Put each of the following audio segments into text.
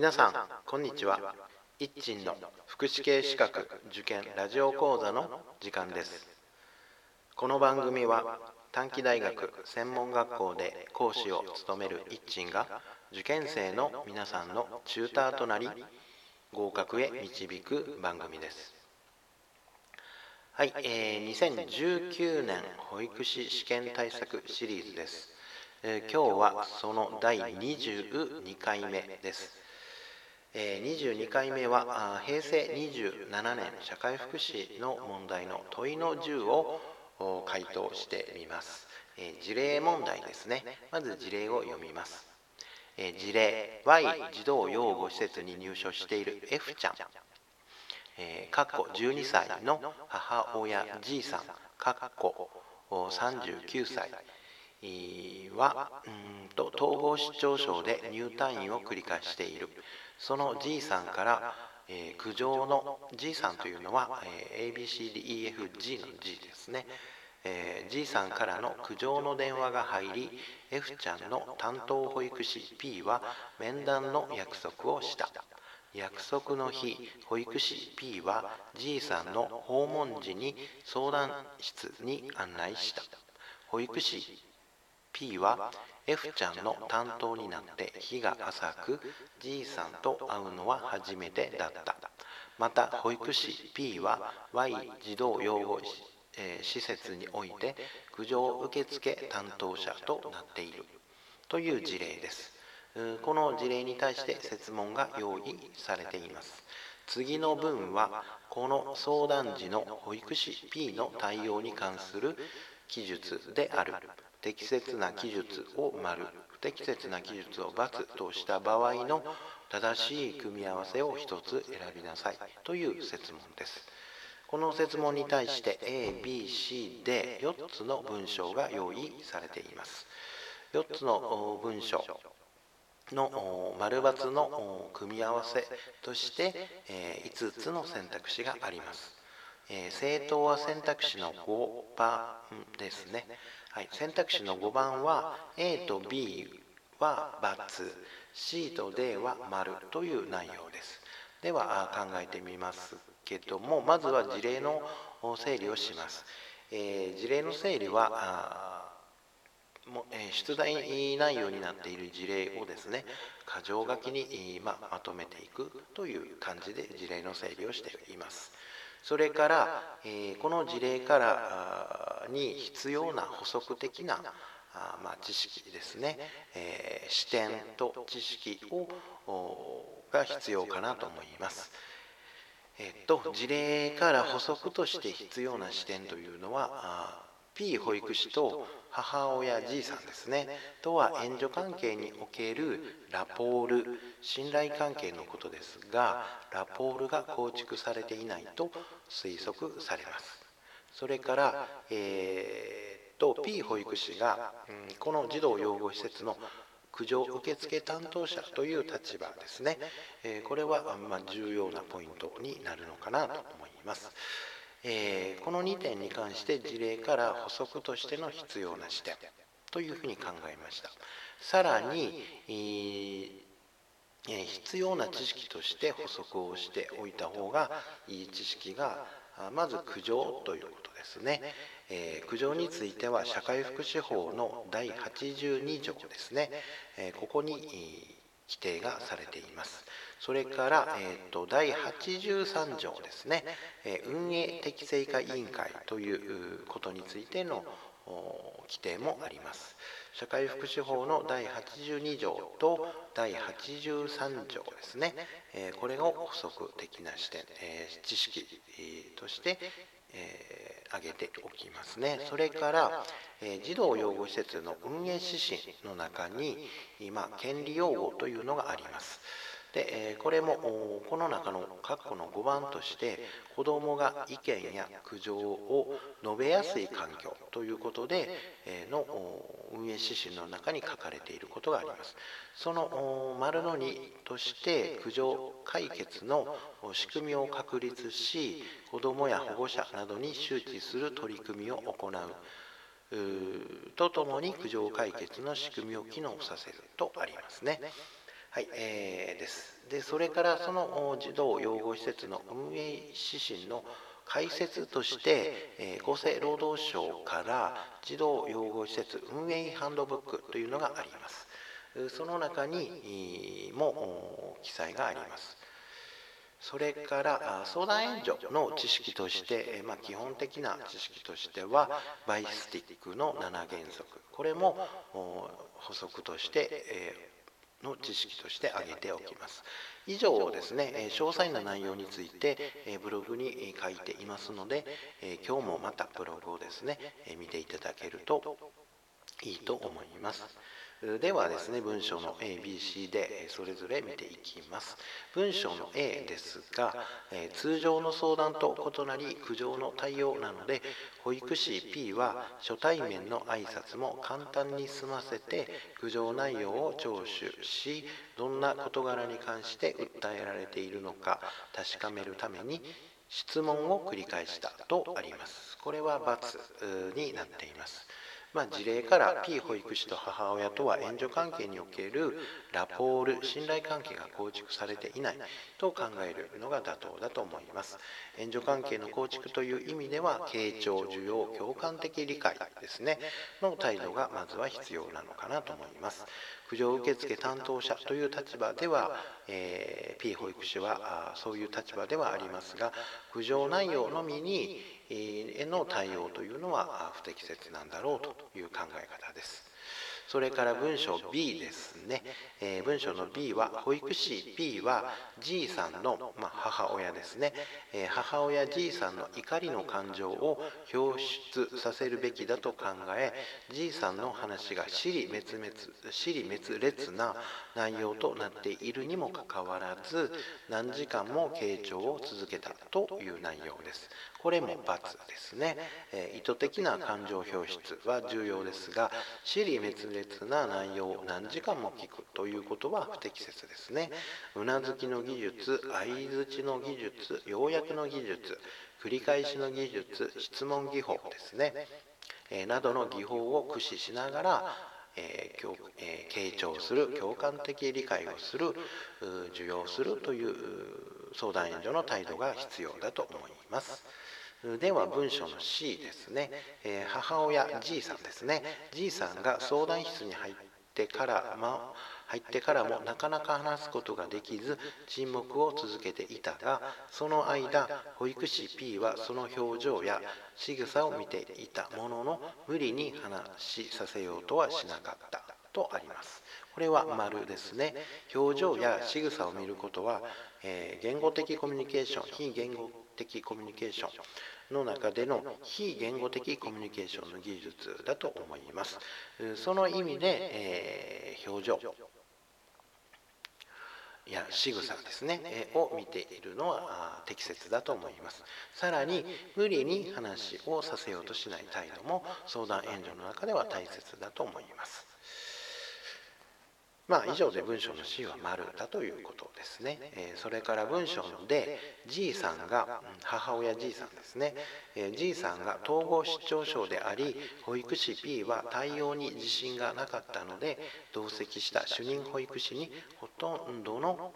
皆さんこんにちは。一鎮の福祉系資格受験ラジオ講座の時間です。この番組は短期大学専門学校で講師を務める一鎮が受験生の皆さんのチューターとなり合格へ導く番組です。はい、えー、2019年保育士試験対策シリーズです。えー、今日はその第22回目です。22回目は平成27年社会福祉の問題の問いの10を回答してみます、事例問題ですね。まず事例を読みます、事例 Y 児童養護施設に入所している F ちゃん。えー、かっこ12歳の母親 G さん。かっこ39歳。はうんと統合失調症で入退院を繰り返している。その G さんから、えー、苦情の G さんというのは、えー、ABCDEFG の G ですね、えー、G さんからの苦情の電話が入り F ちゃんの担当保育士 P は面談の約束をした。約束の日保育士 P は G さんの訪問時に相談室に案内した。保育士 P は F ちゃんの担当になって日が浅く G さんと会うのは初めてだった。また保育士 P は Y 児童養護施設において苦情受付担当者となっている。という事例です。この事例に対して設問が用意されています。次の文はこの相談時の保育士 P の対応に関する記述である。適切な記述を丸不適切な記述を×とした場合の正しい組み合わせを1つ選びなさいという設問です。この設問に対して A、B、C で4つの文章が用意されています。4つの文章の丸×の組み合わせとして5つの選択肢があります。正答は選択肢の5番ですね。はい、選択肢の5番は A と B は×、C と D は丸という内容です。では考えてみますけども、まずは事例の整理をします。えー、事例の整理はも、え、出題内容になっている事例をですね、箇条書きに、ままとめていくという感じで事例の整理をしています。それから、えこの事例からに必要な補足的なあまあ、知識ですね、えー、視点と知識をが必要かなと思います。えっと事例から補足として必要な視点というのは P 保育士と母親 G さんですねとは援助関係におけるラポール信頼関係のことですがラポールが構築されていないと推測されます。それから、えー、と P 保育士が、うん、この児童養護施設の苦情受付担当者という立場ですね、えー、これは、ま、重要なポイントになるのかなと思います。えー、この2点に関して事例から補足としての必要な視点。というふうに考えました。さらに、えー、必要な知識として補足をしておいた方がいい知識がまず苦情ということですね、えー、苦情については社会福祉法の第82条ですね、えここに規定がされています。それから、えーと、第83条ですね、え運営適正化委員会ということについての規定もあります。社会福祉法の第82条と第83条ですね、えこれを補足的な視点、え知識として、えー、げておきますね。それから、えー、児童養護施設の運営指針の中に今権利擁護というのがあります。でこれもこの中の括弧の5番として子どもが意見や苦情を述べやすい環境ということでの運営指針の中に書かれていることがありますその丸の2として苦情解決の仕組みを確立し子どもや保護者などに周知する取り組みを行うとともに苦情解決の仕組みを機能させるとありますね。はい、えー、です。でそれからその児童養護施設の運営指針の解説として、え厚生労働省から児童養護施設運営ハンドブックというのがあります。その中にも記載があります。それから相談援助の知識として、まあ、基本的な知識としてはバイスティックの7原則。これも補足として、の知識として挙げておきます。以上ですね、詳細な内容についてブログに書いていますので、今日もまたブログをですね、見ていただけるといいと思います。ではですね文章の ABC でそれぞれ見ていきます。文章の A ですが通常の相談と異なり苦情の対応なので保育士 P は初対面の挨拶も簡単に済ませて苦情内容を聴取しどんな事柄に関して訴えられているのか確かめるために質問を繰り返したとあります。これは×になっていますまあ、事例から P 保育士と母親とは援助関係におけるラポール信頼関係が構築されていないと考えるのが妥当だと思います。援助関係の構築という意味では傾聴需要共感的理解ですね。の態度がまずは必要なのかなと思います。苦情受付担当者という立場では、えー、P 保育士はそういう立場ではありますが苦情内容のみにへの対応というのは不適切なんだろうという考え方です。それから文章 B ですね、えー、文章の B は保育士 P は G さんの、まあ、母親ですね、えー、母親 G さんの怒りの感情を表出させるべきだと考え G さんの話が尻滅滅尻滅裂な内容となっているにもかかわらず何時間も傾聴を続けたという内容です。これも×ですね、えー、意図的な感情表出は重要ですが尻滅裂な内容を何時間も聞くということは不適切ですねうなずきの技術相づちの技術要約の技術繰り返しの技術質問技法ですね、えー、などの技法を駆使しながらえーえー、傾聴する共感的理解をする受容するという相談援助の態度が必要だと思います。では文章の C ですね、えー、母親 G さんですね。G さんが相談室に入ってから、ま、入ってからもなかなか話すことができず沈黙を続けていたがその間保育士 P はその表情や仕草を見ていたものの無理に話しさせようとはしなかったとあります。これは丸ですね。表情や仕草を見ることは、えー、言語的コミュニケーション非言語的コミュニケーションの中での非言語的コミュニケーションの技術だと思います。その意味で、えー、表情や仕草ですね、えを見ているのは適切だと思います。さらに無理に話をさせようとしない態度も相談援助の中では大切だと思います。まあ、以上で文章の C は丸だということですね。えそれから文章ので G さんが母親 G さんですね。え G さんが統合失調症であり保育士 P は対応に自信がなかったので同席した主任保育士にほとんどの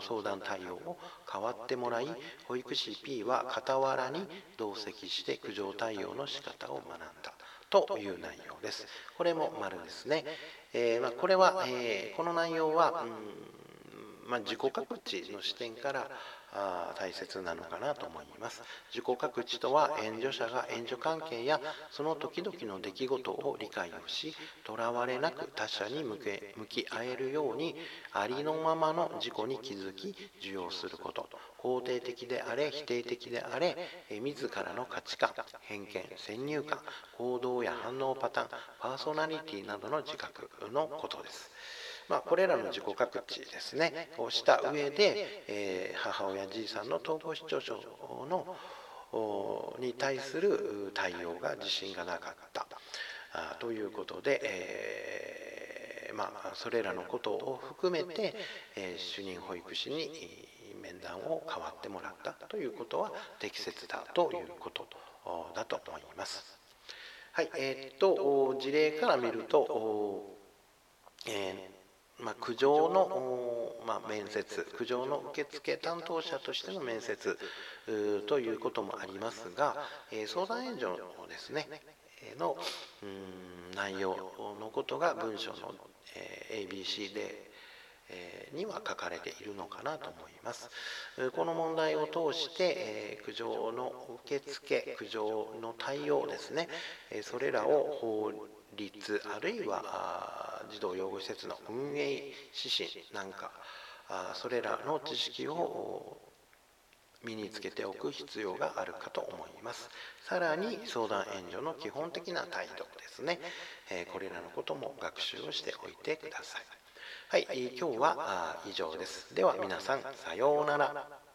相談対応を代わってもらい保育士 P は傍らに同席して苦情対応の仕方を学んだ。という内容です。これも丸ですね。えー、まあ、これは、えー、この内容は、うんまあ、自己各地の視点からあ大切なのかなと思います自己覚知とは援助者が援助関係やその時々の出来事を理解をしとらわれなく他者に向け向き合えるようにありのままの自己に気づき受容すること肯定的であれ否定的であれ自らの価値観偏見先入観行動や反応パターンパーソナリティなどの自覚のことです。まあ、これらの自己覚知ですね。をした上で、えー、母親じいさんの統合失調症のに対する対応が自信がなかった。あということで、えー、まあ、それらのことを含めて、えー、主任保育士に面談を代わってもらった。ということは適切だということ。だと思います。はい、えー、っと事例から見ると、えーまあ、苦情の、まあ、面接苦情の受付担当者としての面接ということもありますが、えー、相談援助のですねの内容のことが文章の、えー、ABC でえには書かれているのかなと思います。この問題を通して、え苦情の受付苦情の対応ですね、えそれらを法律あるいは児童養護施設の運営指針なんかそれらの知識を身につけておく必要があるかと思います。さらに相談援助の基本的な態度ですね、えこれらのことも学習をしておいてください。はい、今日は以上です。では皆さんさようなら。